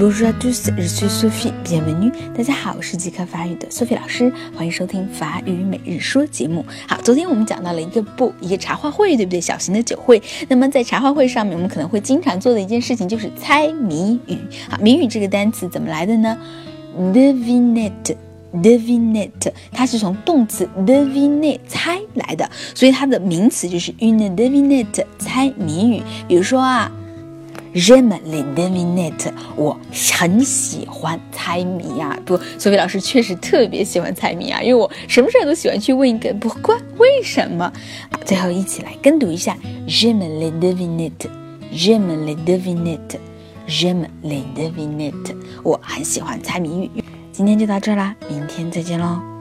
Bonjour à tous, je suis Sophie. Bienvenue. 大家好，我是即刻法语的 Sophie 老师，欢迎收听法语每日说节目。好，昨天我们讲到了一个不一个茶话会，对不对？小型的酒会。那么在茶话会上面，我们可能会经常做的一件事情就是猜谜语。好，谜语这个单词怎么来的呢？Devinette。Devinette，它是从动词 deviner 猜来的，所以它的名词就是 Unedevinet，猜谜语。比如说啊 Really doing it，我很喜欢猜谜呀！不，苏菲老师确实特别喜欢猜谜呀，因为我什么事儿都喜欢去问一个不关为什么。好，最后一起来跟读一下：Really doing it，Really doing it，Really doing it。我很喜欢猜谜语。今天就到这啦，明天再见喽。